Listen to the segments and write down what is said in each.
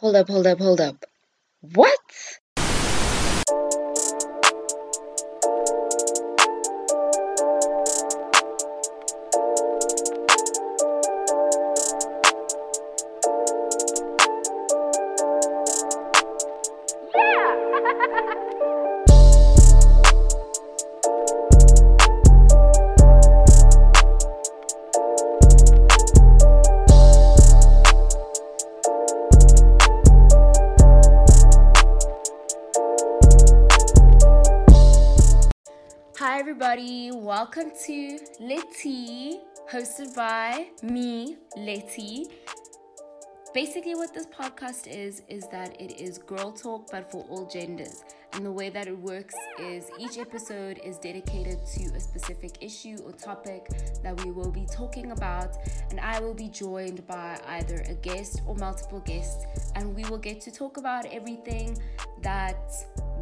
Hold up, hold up, hold up. What? Welcome to Letty, hosted by me, Letty. Basically, what this podcast is, is that it is girl talk, but for all genders. And the way that it works is each episode is dedicated to a specific issue or topic that we will be talking about. And I will be joined by either a guest or multiple guests. And we will get to talk about everything that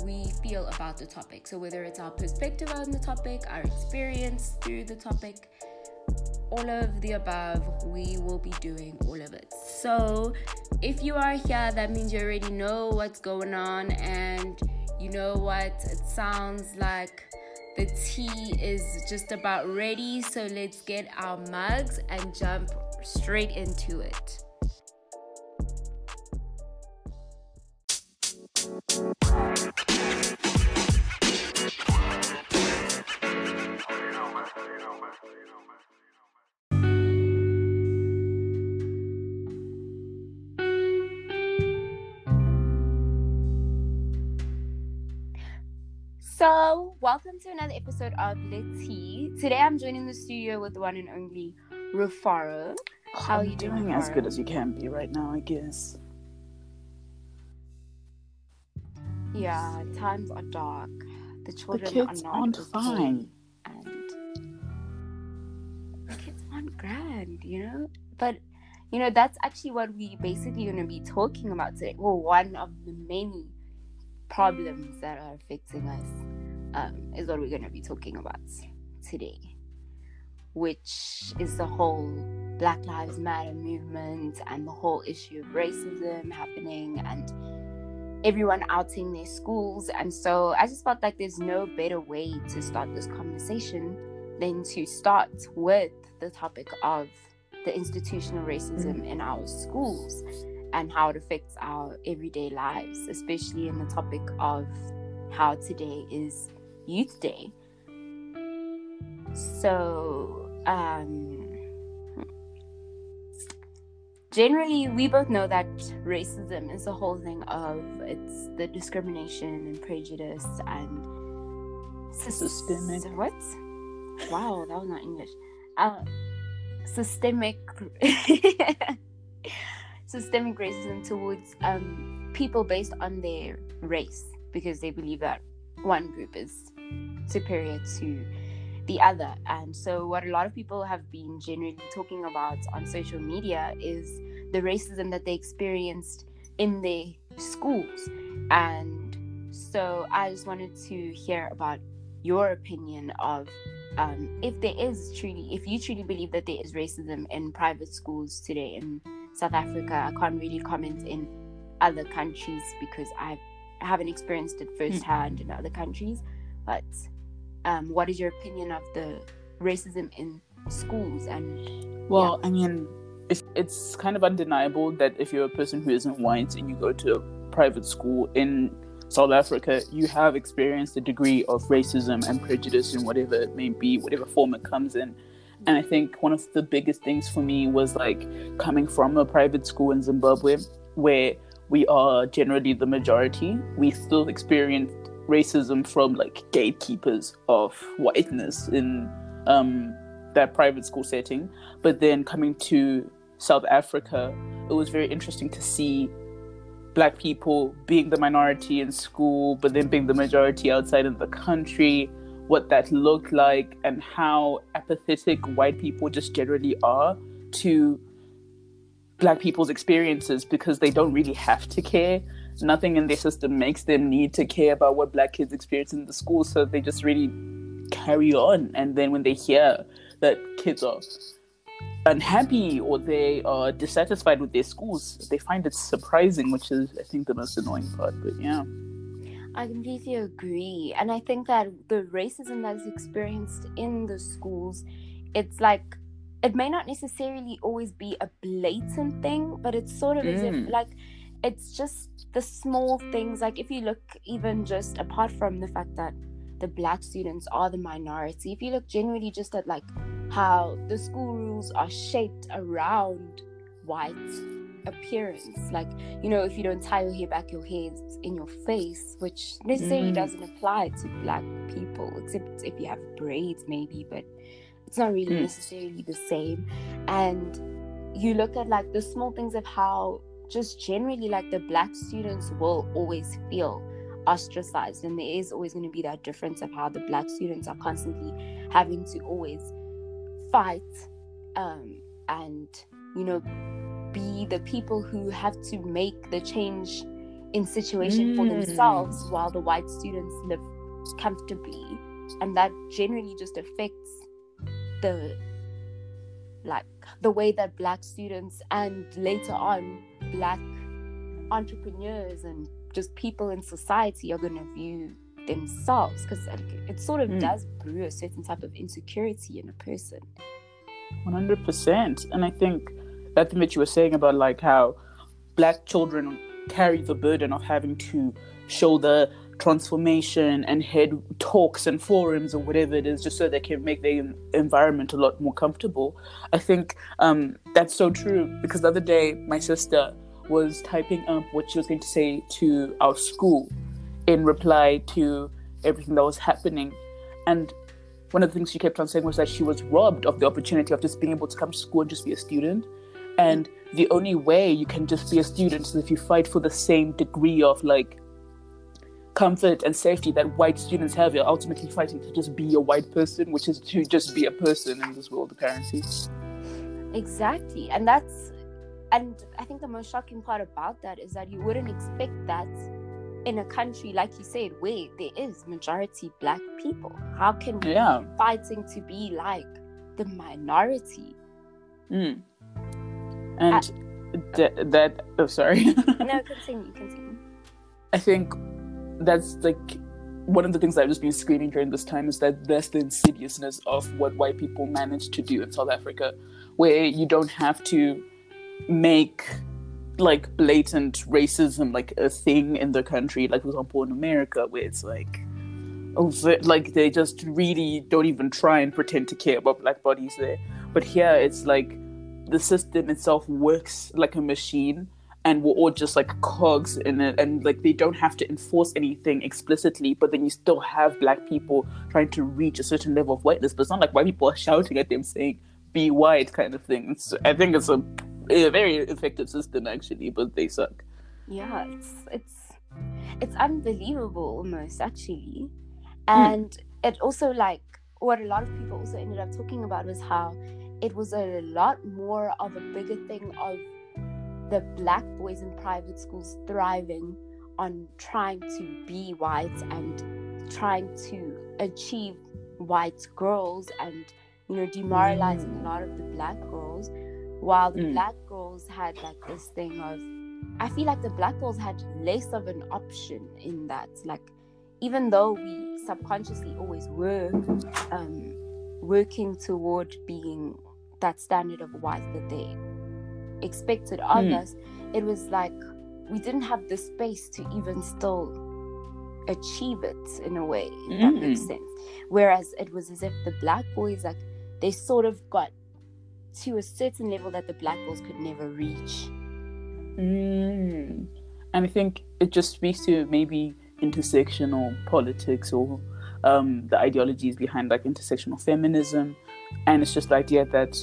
we feel about the topic. So, whether it's our perspective on the topic, our experience through the topic, all of the above, we will be doing all of it. So, if you are here, that means you already know what's going on and you know what it sounds like. The tea is just about ready, so let's get our mugs and jump straight into it. Welcome to another episode of Letty. Today I'm joining the studio with the one and only Rufaro. Oh, How are you doing? doing as good as you can be right now, I guess. Yeah, times are dark. The The children kids are not aren't fine. and the kids aren't grand, you know. But you know that's actually what we basically going to be talking about today. Well, one of the many problems that are affecting us um, is what we're going to be talking about today, which is the whole Black Lives Matter movement and the whole issue of racism happening and everyone outing their schools. And so I just felt like there's no better way to start this conversation than to start with the topic of the institutional racism in our schools and how it affects our everyday lives, especially in the topic of how today is Youth Day. So, um, generally, we both know that racism is the whole thing of it's the discrimination and prejudice and sys- Systemic. What? Wow, that was not English. Uh, systemic systemic racism towards um, people based on their race because they believe that one group is superior to the other. And so, what a lot of people have been generally talking about on social media is the racism that they experienced in their schools. And so, I just wanted to hear about your opinion of um, if there is truly, if you truly believe that there is racism in private schools today in South Africa, I can't really comment in other countries because I've, I haven't experienced it firsthand in other countries. But um, what is your opinion of the racism in schools? And Well, I mean, if it's kind of undeniable that if you're a person who isn't white and you go to a private school in South Africa, you have experienced a degree of racism and prejudice in whatever it may be, whatever form it comes in. And I think one of the biggest things for me was like coming from a private school in Zimbabwe, where we are generally the majority, we still experience racism from like gatekeepers of whiteness in um, that private school setting. But then coming to South Africa, it was very interesting to see black people being the minority in school, but then being the majority outside of the country, what that looked like, and how apathetic white people just generally are to black people's experiences because they don't really have to care. Nothing in their system makes them need to care about what black kids experience in the school, so they just really carry on. And then when they hear that kids are unhappy or they are dissatisfied with their schools. They find it surprising, which is, I think, the most annoying part. But yeah. I completely agree. And I think that the racism that is experienced in the schools, it's like, it may not necessarily always be a blatant thing, but it's sort of mm. as if, like, it's just the small things. Like, if you look even just apart from the fact that the black students are the minority, if you look generally just at like how the school rules are shaped around white appearance. Like, you know, if you don't tie your hair back, your hair is in your face, which necessarily mm. doesn't apply to black people, except if you have braids, maybe, but it's not really mm. necessarily the same. And you look at like the small things of how just generally like the black students will always feel ostracized and there is always going to be that difference of how the black students are constantly having to always fight um, and you know be the people who have to make the change in situation mm. for themselves while the white students live comfortably and that generally just affects the like the way that black students and later on black entrepreneurs and just people in society are going to view themselves because it sort of mm. does brew a certain type of insecurity in a person 100% and i think that thing that you were saying about like how black children carry the burden of having to show the transformation and head talks and forums or whatever it is just so they can make their environment a lot more comfortable i think um, that's so true because the other day my sister was typing up what she was going to say to our school in reply to everything that was happening. And one of the things she kept on saying was that she was robbed of the opportunity of just being able to come to school and just be a student. And the only way you can just be a student is if you fight for the same degree of like comfort and safety that white students have. You're ultimately fighting to just be a white person, which is to just be a person in this world, apparently. Exactly. And that's, and I think the most shocking part about that is that you wouldn't expect that in a country like you said where there is majority black people how can we yeah. be fighting to be like the minority mm. and uh, th- that oh sorry no continue continue i think that's like one of the things I've just been screaming during this time is that that's the insidiousness of what white people manage to do in South Africa, where you don't have to make like blatant racism like a thing in the country. Like for example in america where it's like oh like they just really don't even try and pretend to care about black bodies there. But here it's like the system itself works like a machine and we're all just like cogs in it and like they don't have to enforce anything explicitly but then you still have black people trying to reach a certain level of whiteness but it's not like white people are shouting at them saying be white kind of thing it's, i think it's a a very effective system actually, but they suck. Yeah, it's it's it's unbelievable almost actually, and mm. it also like what a lot of people also ended up talking about was how it was a lot more of a bigger thing of the black boys in private schools thriving on trying to be white and trying to achieve white girls and you know demoralizing mm. a lot of the black girls while the mm. black girls had like this thing of i feel like the black girls had less of an option in that like even though we subconsciously always were um, working toward being that standard of white that they expected of mm. us it was like we didn't have the space to even still achieve it in a way mm. that makes sense whereas it was as if the black boys like they sort of got to a certain level that the black girls could never reach. Mm. And I think it just speaks to maybe intersectional politics or um, the ideologies behind like intersectional feminism. And it's just the idea that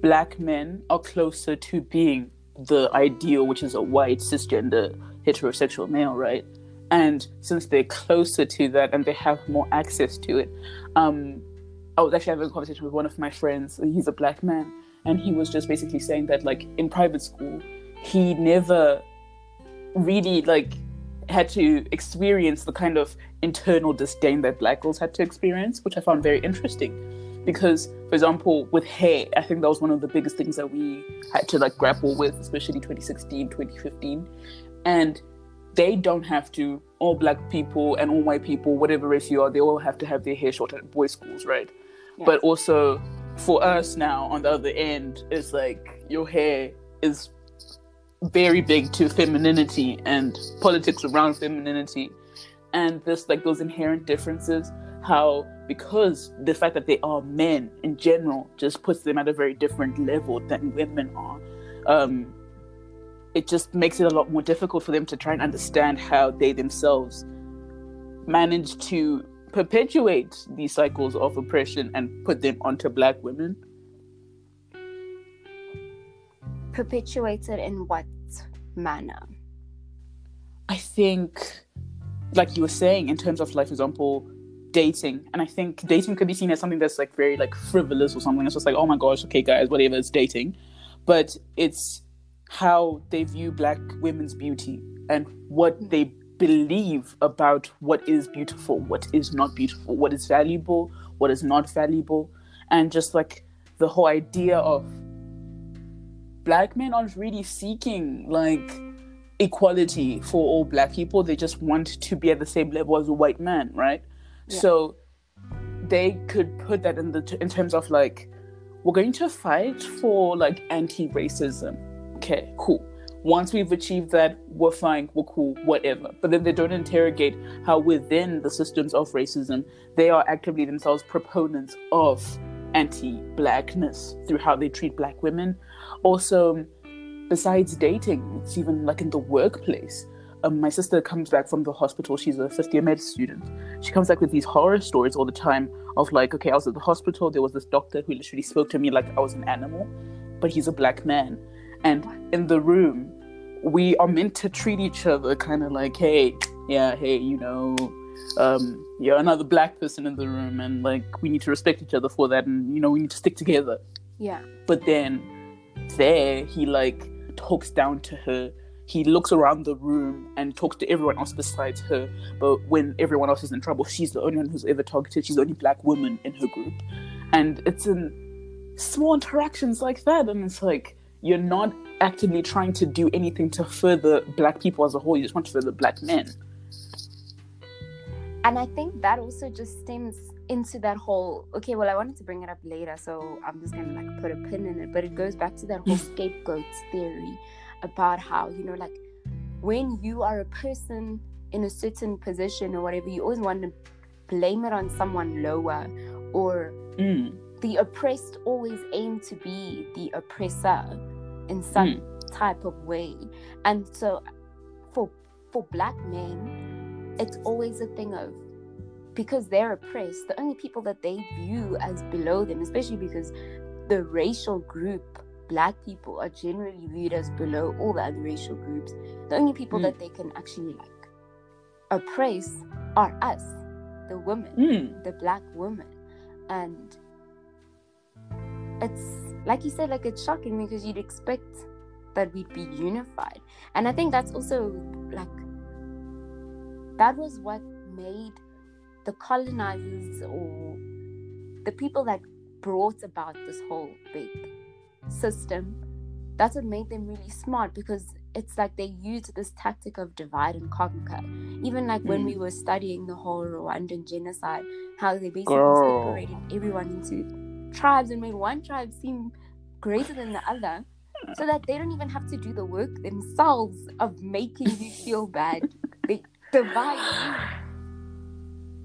black men are closer to being the ideal, which is a white cisgender heterosexual male, right? And since they're closer to that and they have more access to it, um, I was actually having a conversation with one of my friends. He's a black man, and he was just basically saying that, like, in private school, he never really like had to experience the kind of internal disdain that black girls had to experience, which I found very interesting. Because for example with hair i think that was one of the biggest things that we had to like grapple with especially 2016 2015 and they don't have to all black people and all white people whatever race you are they all have to have their hair short at boys schools right? Yes. but also for us now on the other end it's like your hair is very big to femininity and politics around femininity. And this like those inherent differences how because the fact that they are men in general just puts them at a very different level than women are um it just makes it a lot more difficult for them to try and understand how they themselves manage to perpetuate these cycles of oppression and put them onto black women Perpetuated in what manner? I think, like you were saying, in terms of like, for example, dating, and I think dating could be seen as something that's like very like frivolous or something. It's just like, oh my gosh, okay, guys, whatever, it's dating, but it's how they view black women's beauty and what mm. they believe about what is beautiful, what is not beautiful, what is valuable, what is not valuable, and just like the whole idea of black men aren't really seeking like equality for all black people. They just want to be at the same level as a white man, right? So they could put that in the in terms of like we're going to fight for like anti-racism. Okay, cool. Once we've achieved that, we're fine, we're cool, whatever. But then they don't interrogate how within the systems of racism, they are actively themselves proponents of anti-blackness through how they treat black women. Also, besides dating, it's even like in the workplace. Um, my sister comes back from the hospital. She's a fifth year med student. She comes back with these horror stories all the time of like, okay, I was at the hospital. There was this doctor who literally spoke to me like I was an animal, but he's a black man. And in the room, we are meant to treat each other kind of like, hey, yeah, hey, you know, um, you're another black person in the room, and like we need to respect each other for that, and you know, we need to stick together. Yeah. But then there, he like talks down to her. He looks around the room and talks to everyone else besides her. But when everyone else is in trouble, she's the only one who's ever targeted. She's the only black woman in her group. And it's in small interactions like that. And it's like, you're not actively trying to do anything to further black people as a whole. You just want to further black men. And I think that also just stems into that whole okay, well I wanted to bring it up later, so I'm just gonna like put a pin in it, but it goes back to that whole scapegoat theory about how, you know, like when you are a person in a certain position or whatever, you always want to blame it on someone lower or Mm. the oppressed always aim to be the oppressor in some type of way. And so for for black men, it's always a thing of because they're oppressed, the only people that they view as below them, especially because the racial group black people are generally viewed as below all the other racial groups. The only people Mm. that they can actually like oppress are us, the women Mm. the black woman and it's like you said like it's shocking because you'd expect that we'd be unified and i think that's also like that was what made the colonizers or the people that brought about this whole big system that's what made them really smart because it's like they used this tactic of divide and conquer even like when Mm. we were studying the whole Rwandan genocide, how they basically Girl. separated everyone into tribes and made one tribe seem greater than the other, so that they don't even have to do the work themselves of making you feel bad. They divide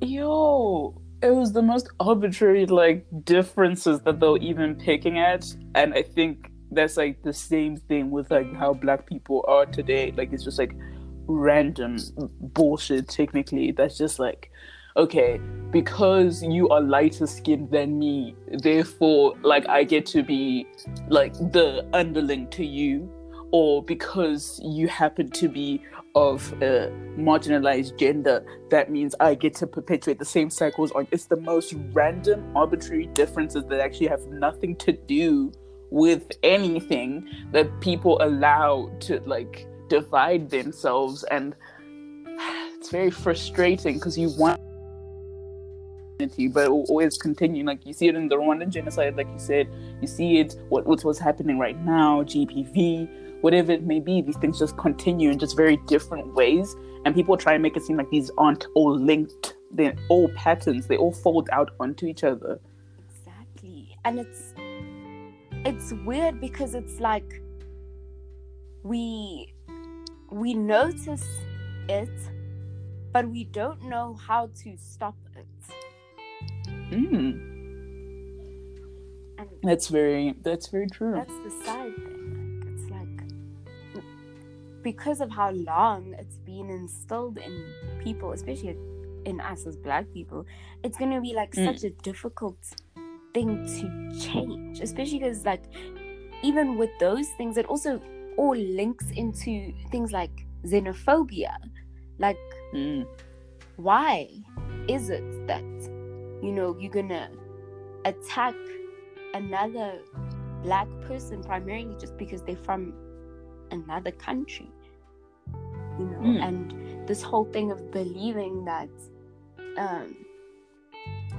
you. Yo, it was the most arbitrary like differences that they were even picking at, and I think that's like the same thing with like how black people are today. Like it's just like random bullshit. Technically, that's just like okay because you are lighter skinned than me therefore like i get to be like the underling to you or because you happen to be of a marginalized gender that means i get to perpetuate the same cycles on it's the most random arbitrary differences that actually have nothing to do with anything that people allow to like divide themselves and it's very frustrating because you want but it will always continue. Like you see it in the Rwandan genocide, like you said, you see it what what's what's happening right now, GBV, whatever it may be. These things just continue in just very different ways, and people try and make it seem like these aren't all linked. They're all patterns. They all fold out onto each other. Exactly, and it's it's weird because it's like we we notice it but we don't know how to stop it Mm. and That's very that's very true. that's the sad thing like, it's like because of how long it's been instilled in people especially in us as black people it's going to be like Mm. such a difficult thing to change especially because like even with those things it also all links into things like xenophobia like Mm. why is it that you know you're gonna attack another black person primarily just because they're from another country you know Mm. and this whole thing of believing that um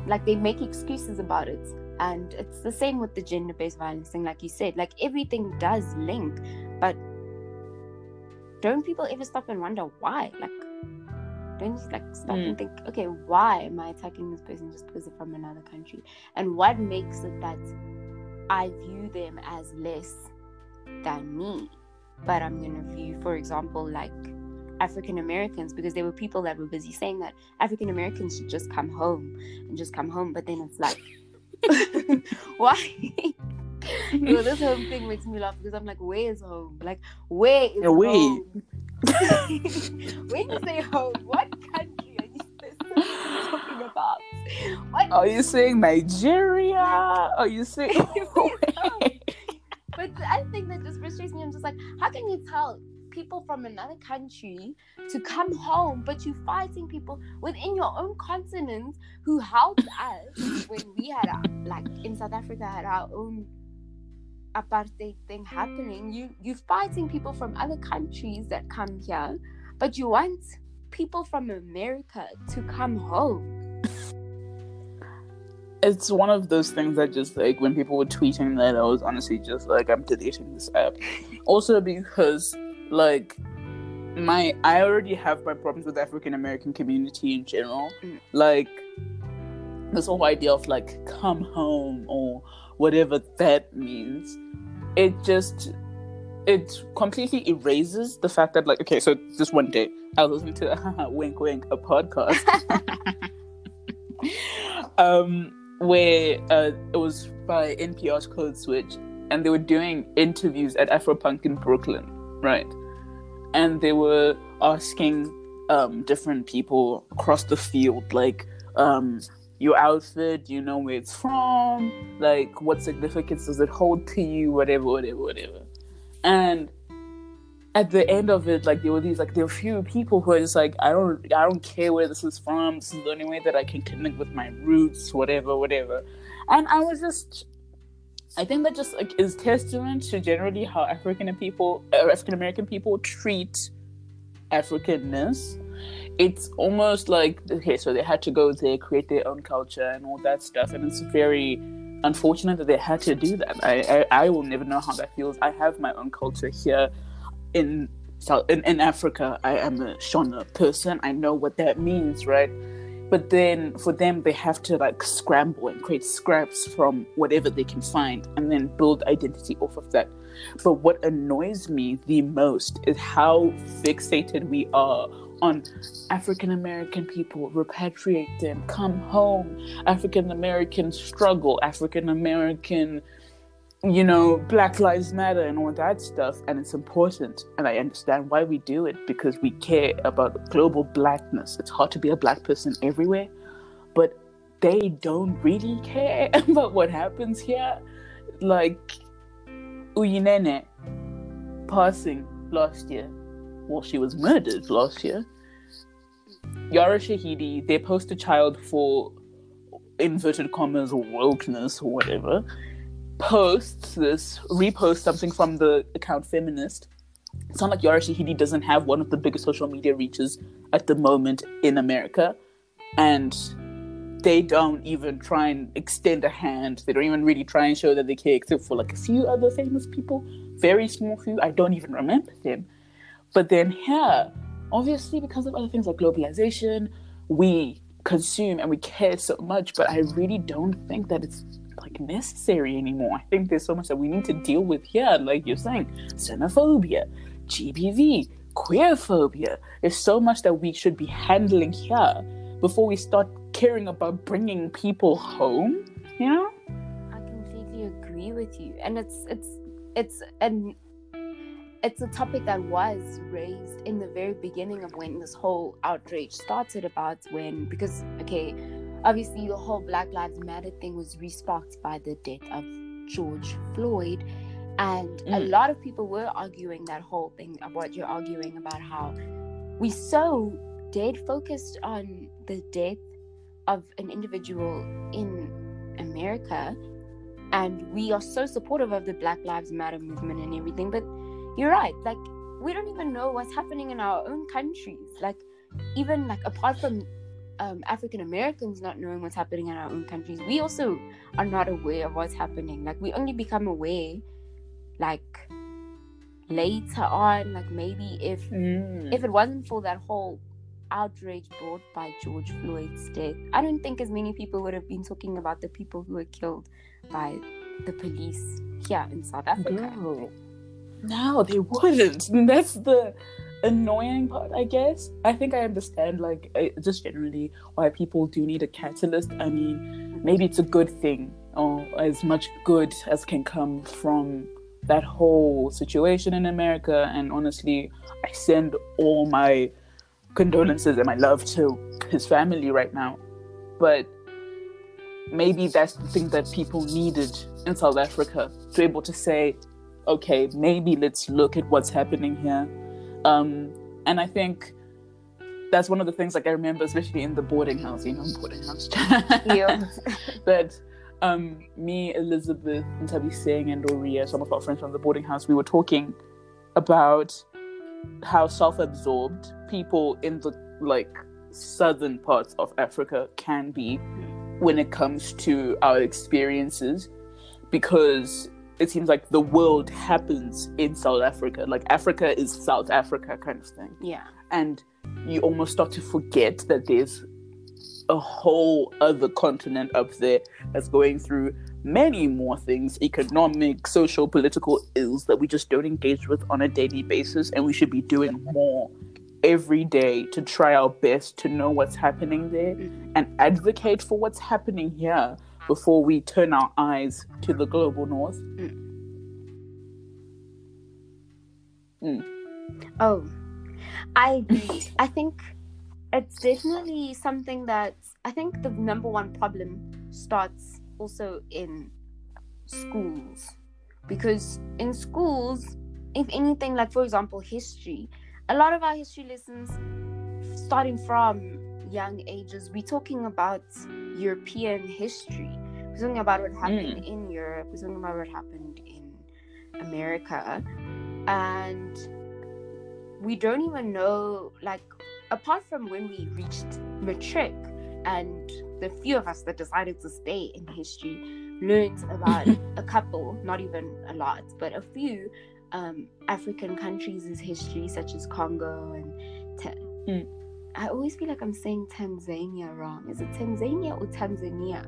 like they make excuses about it. And it's the same with the gender-based violence thing like you said like everything does link but don't people ever stop and wonder why? Like don't you like stop and think okay why am i attacking this person just because they're from another country? And what makes it that i view them as less than me but i'm gonna view for example like african americans because there were people that were busy saying that african americans should just come home and just come home but then it's like why? This home thing makes me laugh because i'm like where is home? Like where is Yeah, where? home? When you say home what country are you specifically talking about? What Are you saying Nigeria? Are you saying But I think that just frustrates me. I'm just like, how can you tell people from another country to mm. come home, but you're fighting people within your own continent who helped us when we had our, like in South Africa had our own apartheid thing happening. Mm. You you're fighting people from other countries that come here, but you want people from America to come home. it's one of those things that just like when people were tweeting that I was honestly just like I'm deleting this app. Also because like my I already have my problems with the African American community in general. Mm. Like this whole idea of like come home or whatever that means. It just it completely erases the fact that like okay so this one day I was listening to wink wink a podcast um where uh, it was by NPR's Code Switch, and they were doing interviews at Afropunk in Brooklyn, right? And they were asking um, different people across the field, like, um, your outfit, you know where it's from? Like, what significance does it hold to you? Whatever, whatever, whatever. And at the end of it, like there were these, like there were few people who are just like, I don't, I don't care where this is from. This is the only way that I can connect with my roots, whatever, whatever. And I was just, I think that just like is testament to generally how African people, uh, African American people treat Africanness. It's almost like okay, so they had to go there, create their own culture and all that stuff, and it's very unfortunate that they had to do that. I, I, I will never know how that feels. I have my own culture here in South in, in Africa. I am a Shona person. I know what that means, right? But then for them, they have to like scramble and create scraps from whatever they can find and then build identity off of that. But what annoys me the most is how fixated we are on African American people, repatriate them, come home, African American struggle, African American, you know, Black Lives Matter and all that stuff. And it's important. And I understand why we do it because we care about global blackness. It's hard to be a black person everywhere, but they don't really care about what happens here. Like, Uyinene passing last year. Well, she was murdered last year. Yara Shahidi, they post a child for inverted commas wokeness or whatever, posts this, reposts something from the account feminist. It's not like Yara Shahidi doesn't have one of the biggest social media reaches at the moment in America. And they don't even try and extend a hand. They don't even really try and show that they care, except for like a few other famous people, very small few. I don't even remember them. But then here, obviously, because of other things like globalization, we consume and we care so much. But I really don't think that it's like necessary anymore. I think there's so much that we need to deal with here, like you're saying, xenophobia, GBV, queerphobia. There's so much that we should be handling here before we start caring about bringing people home. You know? I completely agree with you, and it's it's it's an it's a topic that was raised in the very beginning of when this whole outrage started about when because okay obviously the whole black lives matter thing was resparked by the death of george floyd and mm. a lot of people were arguing that whole thing of what you're arguing about how we so dead focused on the death of an individual in America and we are so supportive of the Black Lives Matter movement and everything, but you're right, like we don't even know what's happening in our own countries. Like even like apart from um, African Americans not knowing what's happening in our own countries, we also are not aware of what's happening. Like we only become aware like later on, like maybe if mm. if it wasn't for that whole outrage brought by George Floyd's death, I don't think as many people would have been talking about the people who were killed by the police here in South Africa. No, no they wouldn't. And that's the annoying part, I guess. I think I understand, like, uh, just generally why people do need a catalyst. I mean, maybe it's a good thing, or as much good as can come from that whole situation in America. And honestly, I send all my condolences and my love to his family right now. But maybe that's the thing that people needed in South Africa to be able to say, okay, maybe let's look at what's happening here. Um, and I think that's one of the things like I remember, especially in the boarding house, you know, boarding house yeah. that um, me, Elizabeth, and Tabi Singh and Doria, some of our friends from the boarding house, we were talking about how self-absorbed people in the like southern parts of Africa can be when it comes to our experiences because it seems like the world happens in South Africa. Like Africa is South Africa kind of thing. Yeah. And you almost start to forget that there's a whole other continent up there that's going through many more things economic, social, political ills that we just don't engage with on a daily basis. And we should be doing more every day to try our best to know what's happening there mm-hmm. and advocate for what's happening here before we turn our eyes to the global north. Mm. Oh, I agree. I think it's definitely something that I think the number one problem starts also in schools because in schools if anything like for example history a lot of our history lessons starting from young ages we're talking about european history we're talking about what happened mm. in europe we're talking about what happened in america and we don't even know like apart from when we reached matric and the few of us that decided to stay in history learned about a couple, not even a lot, but a few um, African countries' history, such as Congo and. mm. I always feel like I'm saying Tanzania wrong. Is it Tanzania or Tanzania?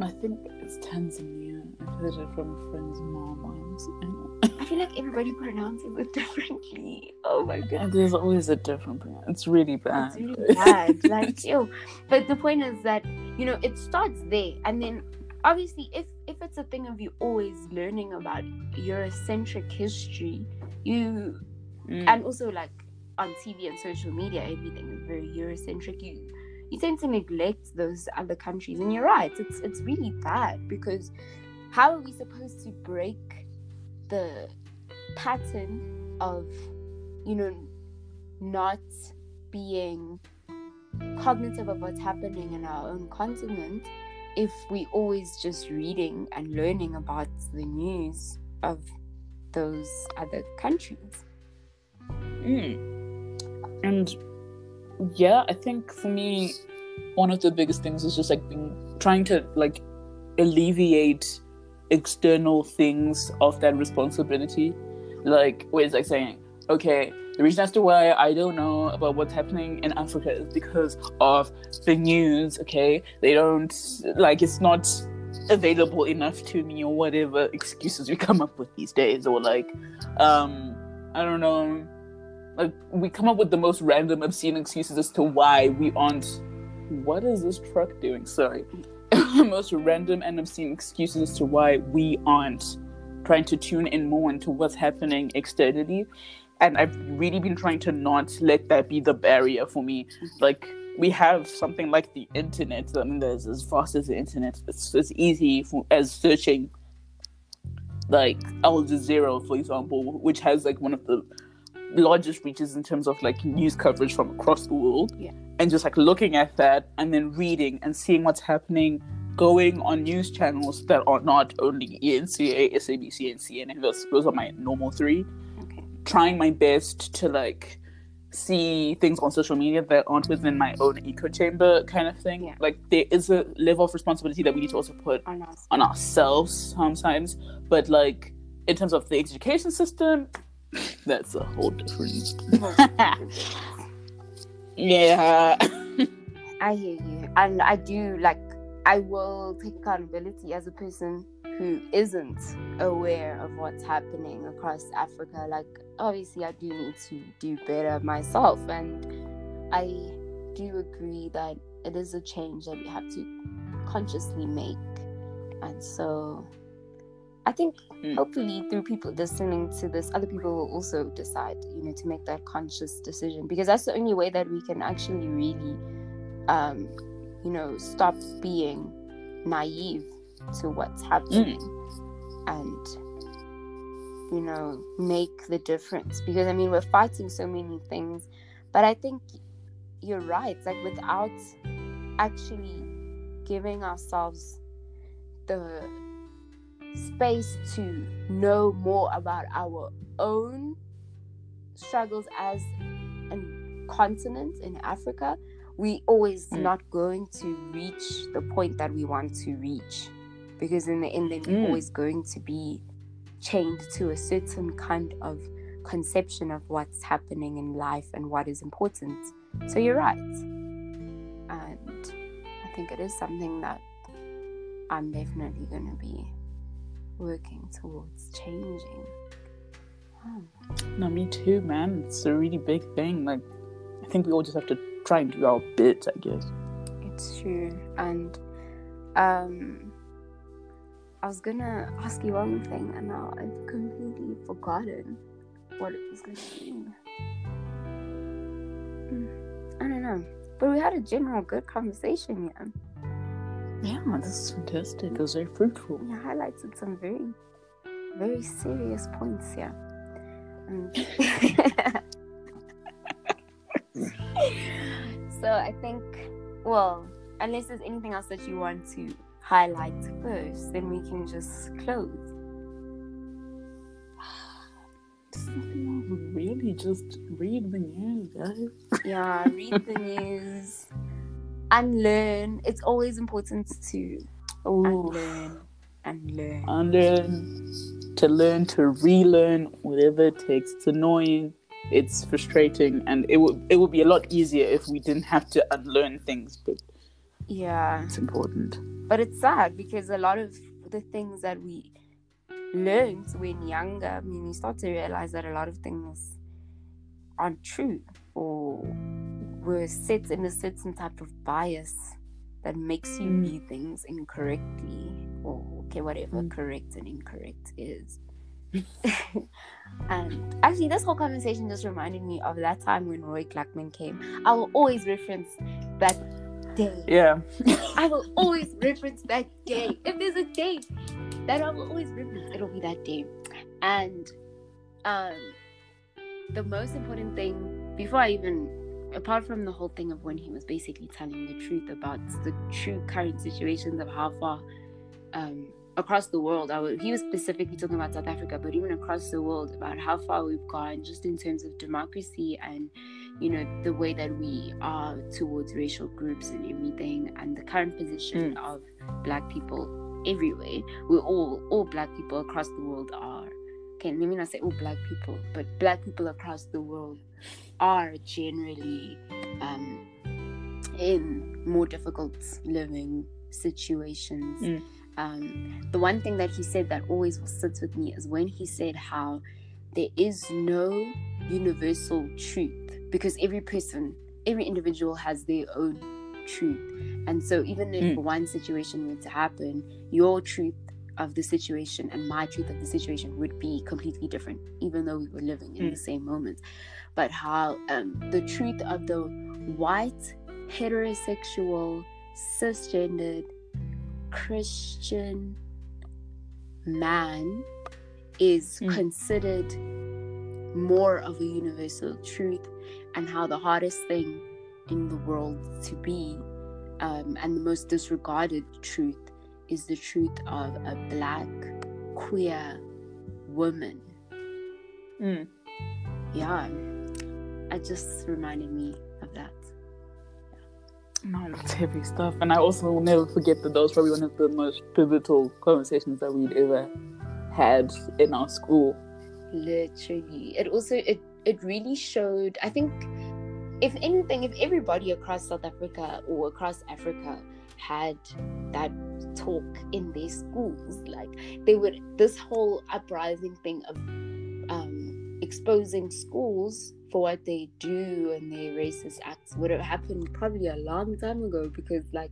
I think it's Tanzania. I've heard it from a friends' mom once. I feel like everybody pronounces it differently. Oh my god. There's always a different pronoun. It's really bad. It's really bad. like ew. But the point is that, you know, it starts there and then obviously if if it's a thing of you always learning about Eurocentric history, you mm. and also like on TV and social media, everything is very Eurocentric. You you tend to neglect those other countries, and you're right. It's it's really bad because how are we supposed to break the pattern of you know not being cognitive of what's happening in our own continent if we always just reading and learning about the news of those other countries mm. And yeah i think for me one of the biggest things is just like being trying to like alleviate external things of that responsibility. Like where it's like saying, okay, the reason as to why I don't know about what's happening in Africa is because of the news, okay? They don't like it's not available enough to me or whatever excuses we come up with these days or like um I don't know like we come up with the most random obscene excuses as to why we aren't what is this truck doing? Sorry. The most random and obscene excuses as to why we aren't trying to tune in more into what's happening externally. And i've really been trying to not let that be the barrier for me. Like we have something like the internet. I mean there's as fast as the internet. It's as easy for, as searching like al jazeera for example which has like one of the largest reaches in terms of like news coverage from across the world Yeah. and just like looking at that and then reading and seeing what's happening going on news channels that are not only ENCA, SABC, and CNN. Those, those are my normal three. Okay. Trying my best to like see things on social media that aren't within my own echo chamber kind of thing. Yeah. Like there is a level of responsibility that we need to also put On us. on ourselves sometimes. But like in terms of the education system, that's a whole different Yeah. I hear you. And I do like I will take accountability as a person who isn't aware of what's happening across Africa. Like obviously I do need to do better myself and I do agree that it is a change that we have to consciously make. And so I think Mm. hopefully through people listening to this, other people will also decide, you know, to make that conscious decision because that's the only way that we can actually really, um, you know, stop being naive to what's happening and, you know, make the difference. Because I mean, we're fighting so many things, but I think you're right. Like without actually giving ourselves the space to know more about our own struggles as a continent in Africa, We're always Mm. not going to reach the point that we want to reach. Because in the end, then we're Mm. always going to be chained to a certain kind of conception of what's happening in life and what is important. So you're right. And I think it is something that I'm definitely going to be working towards changing. No, me too, man. It's a really big thing. Like I think we all just have to try and do our bit, I guess. It's true. And um I was gonna ask you one thing and now I've completely forgotten what it was gonna be. Hmm, I don't know. But we had a general good conversation here. Yeah, this is fantastic. It was very fruitful. You highlighted some very, very serious points here. Um, and so I think, well, unless there's anything else that you want to highlight first, then we can just close. There's nothing else, really just read the news, guys. Yeah, read the news, unlearn. It's always important to Oh, unlearn and learn. unlearn, to learn, to relearn, whatever it takes. It's annoying, it's frustrating, and it would it would be a lot easier if we didn't have to unlearn things. But Yeah. it's important. But it's sad because a lot of the things that we learned when younger, I mean, you start to realize that a lot of things aren't true or were set in a certain type of bias that makes you Mm. view things incorrectly or okay, whatever Mm. correct and incorrect is. and actually, this whole conversation just reminded me of that time when Roy Glackman came. I will always reference that day. Yeah. I will always reference that day. If there's a day that I will always reference, it'll be that day. And um, the most important thing, before I even, apart from the whole thing of when he was basically telling the truth about the true current situations of how far um, across the world. I would, he was specifically talking about South Africa, but even across the world, about how far we've gone just in terms of democracy and you know the way that we are towards racial groups and everything, and the current position Mm. of Black people everywhere. We're all all Black people across the world are. Okay, let me not say all Black people, but Black people across the world are generally um, in more difficult living situations. Mm. Um, the one thing that he said that always sits with me is when he said how there is no universal truth because every person, every individual has their own truth. And so, even if Mm. one situation were to happen, your truth of the situation and my truth of the situation would be completely different, even though we were living in Mm. the same moment. But how um, the truth of the white, heterosexual, cisgendered, Christian man is Mm. considered more of a universal truth, and how the hardest thing in the world to be um, and the most disregarded truth is the truth of a black queer woman. Mm. Yeah, it just reminded me of that. No, that's heavy stuff. And I also will never forget that that was probably one of the most pivotal conversations that we'd ever had in our school. Literally, it also it it really showed. I think, if anything, if everybody across South Africa or across Africa had that talk in their schools, like they would this whole uprising thing of um, exposing schools for what they do and their racist acts would have happened probably a long time ago because like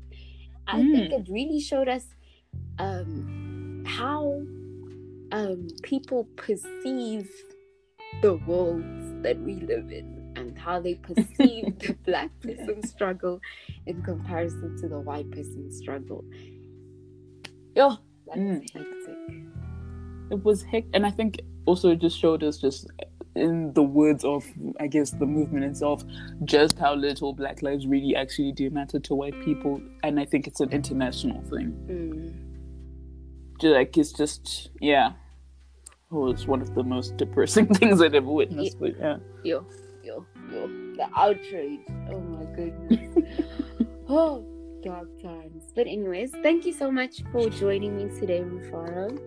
I think Mm. it really showed us um, how um, people perceive the world that we live in and how they perceive the black person's struggle in comparison to the white person's struggle. Yo, that was Mm. hectic. It was heck, and I think also it just showed us just in the words of I guess the movement itself, just how little Black lives really actually do matter to white people, and I think it's an international thing. Mm. Just, like it's just yeah, it was one of the most depressing things I'd ever witnessed. But yeah, Yo, yo, the outrage. Oh my goodness. oh, dark times. But anyways, thank you so much for joining me today, Rufaro.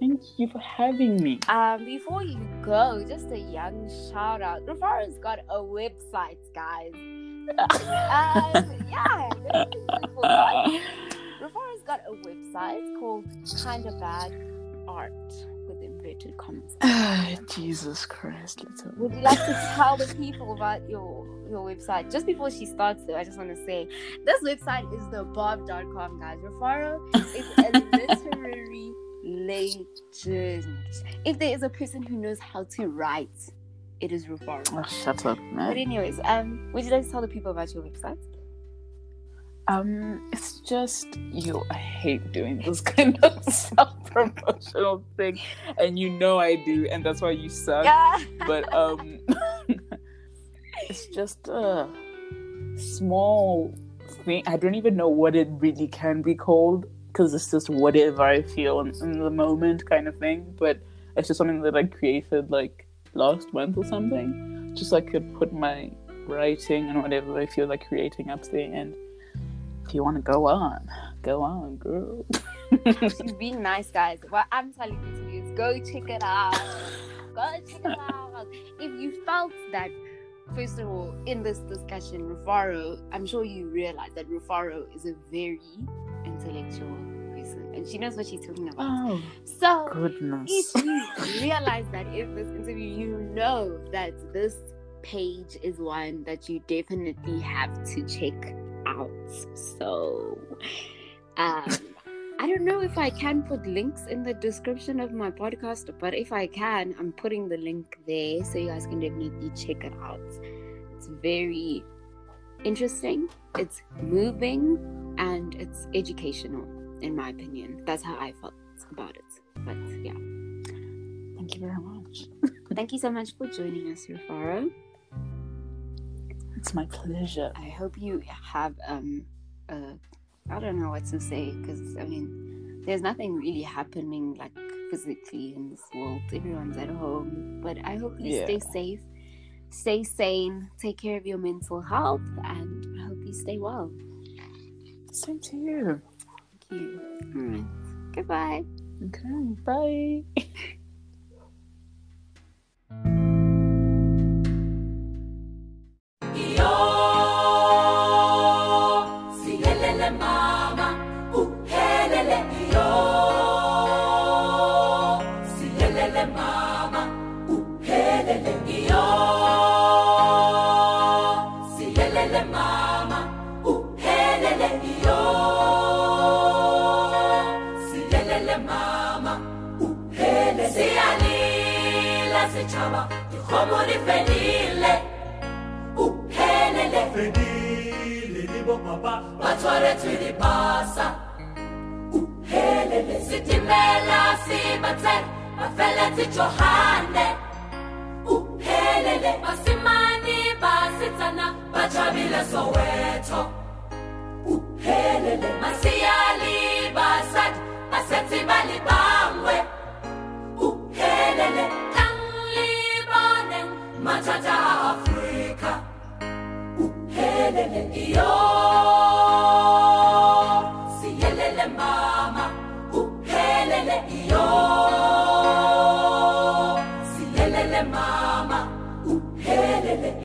thank you for having me. Um, before you go, just a young shout out. Rufaro's got a website, guys. um, yeah, this is simple, right? Rufaro's got a website called Kinda Bad Art with inverted commas. Jesus Christ, let's Would you like to tell the people about your your website? Just before she starts though, I just want to say this website is the bob.com guys. Rufaro is a literary legend. If there is a person who knows how to write, it is Rufaro. Oh, shut up, man. But anyways, um, would you like to tell the people about your website? Um, it's just you. I hate doing this kind of self-promotional thing, and you know I do, and that's why you suck. Yeah. But um, it's just a small thing. I don't even know what it really can be called because it's just whatever I feel in, in the moment, kind of thing. But it's just something that I created like last month or something, just so I could put my writing and whatever I feel like creating up there and if you want to go on, go on, girl. She's being nice, guys. What I'm telling you to do is go check it out. Go check it out. If you felt that, first of all, in this discussion, Rufaro, I'm sure you realize that Rufaro is a very intellectual person and she knows what she's talking about. Oh, So, goodness. if you realize that in this interview, you know that this page is one that you definitely have to check So, um, I don't know if I can put links in the description of my podcast, but if I can, I'm putting the link there so you guys can definitely check it out. It's very interesting, it's moving, and it's educational, in my opinion. That's how I felt about it. But yeah. Thank you very much. Thank you so much for joining us, Rufaro. It's my pleasure. I hope you have um uh I don't know what to say because I mean there's nothing really happening like physically in this world. Everyone's at home, but I hope you Yeah. stay safe, stay sane, take care of your mental health, and I hope you stay well. Same to you. Thank you. Right. Goodbye. Okay, bye. lethu libasa uhelele sitimela sibathe bafele tijohane uhelele basimani basitana bajabile soweto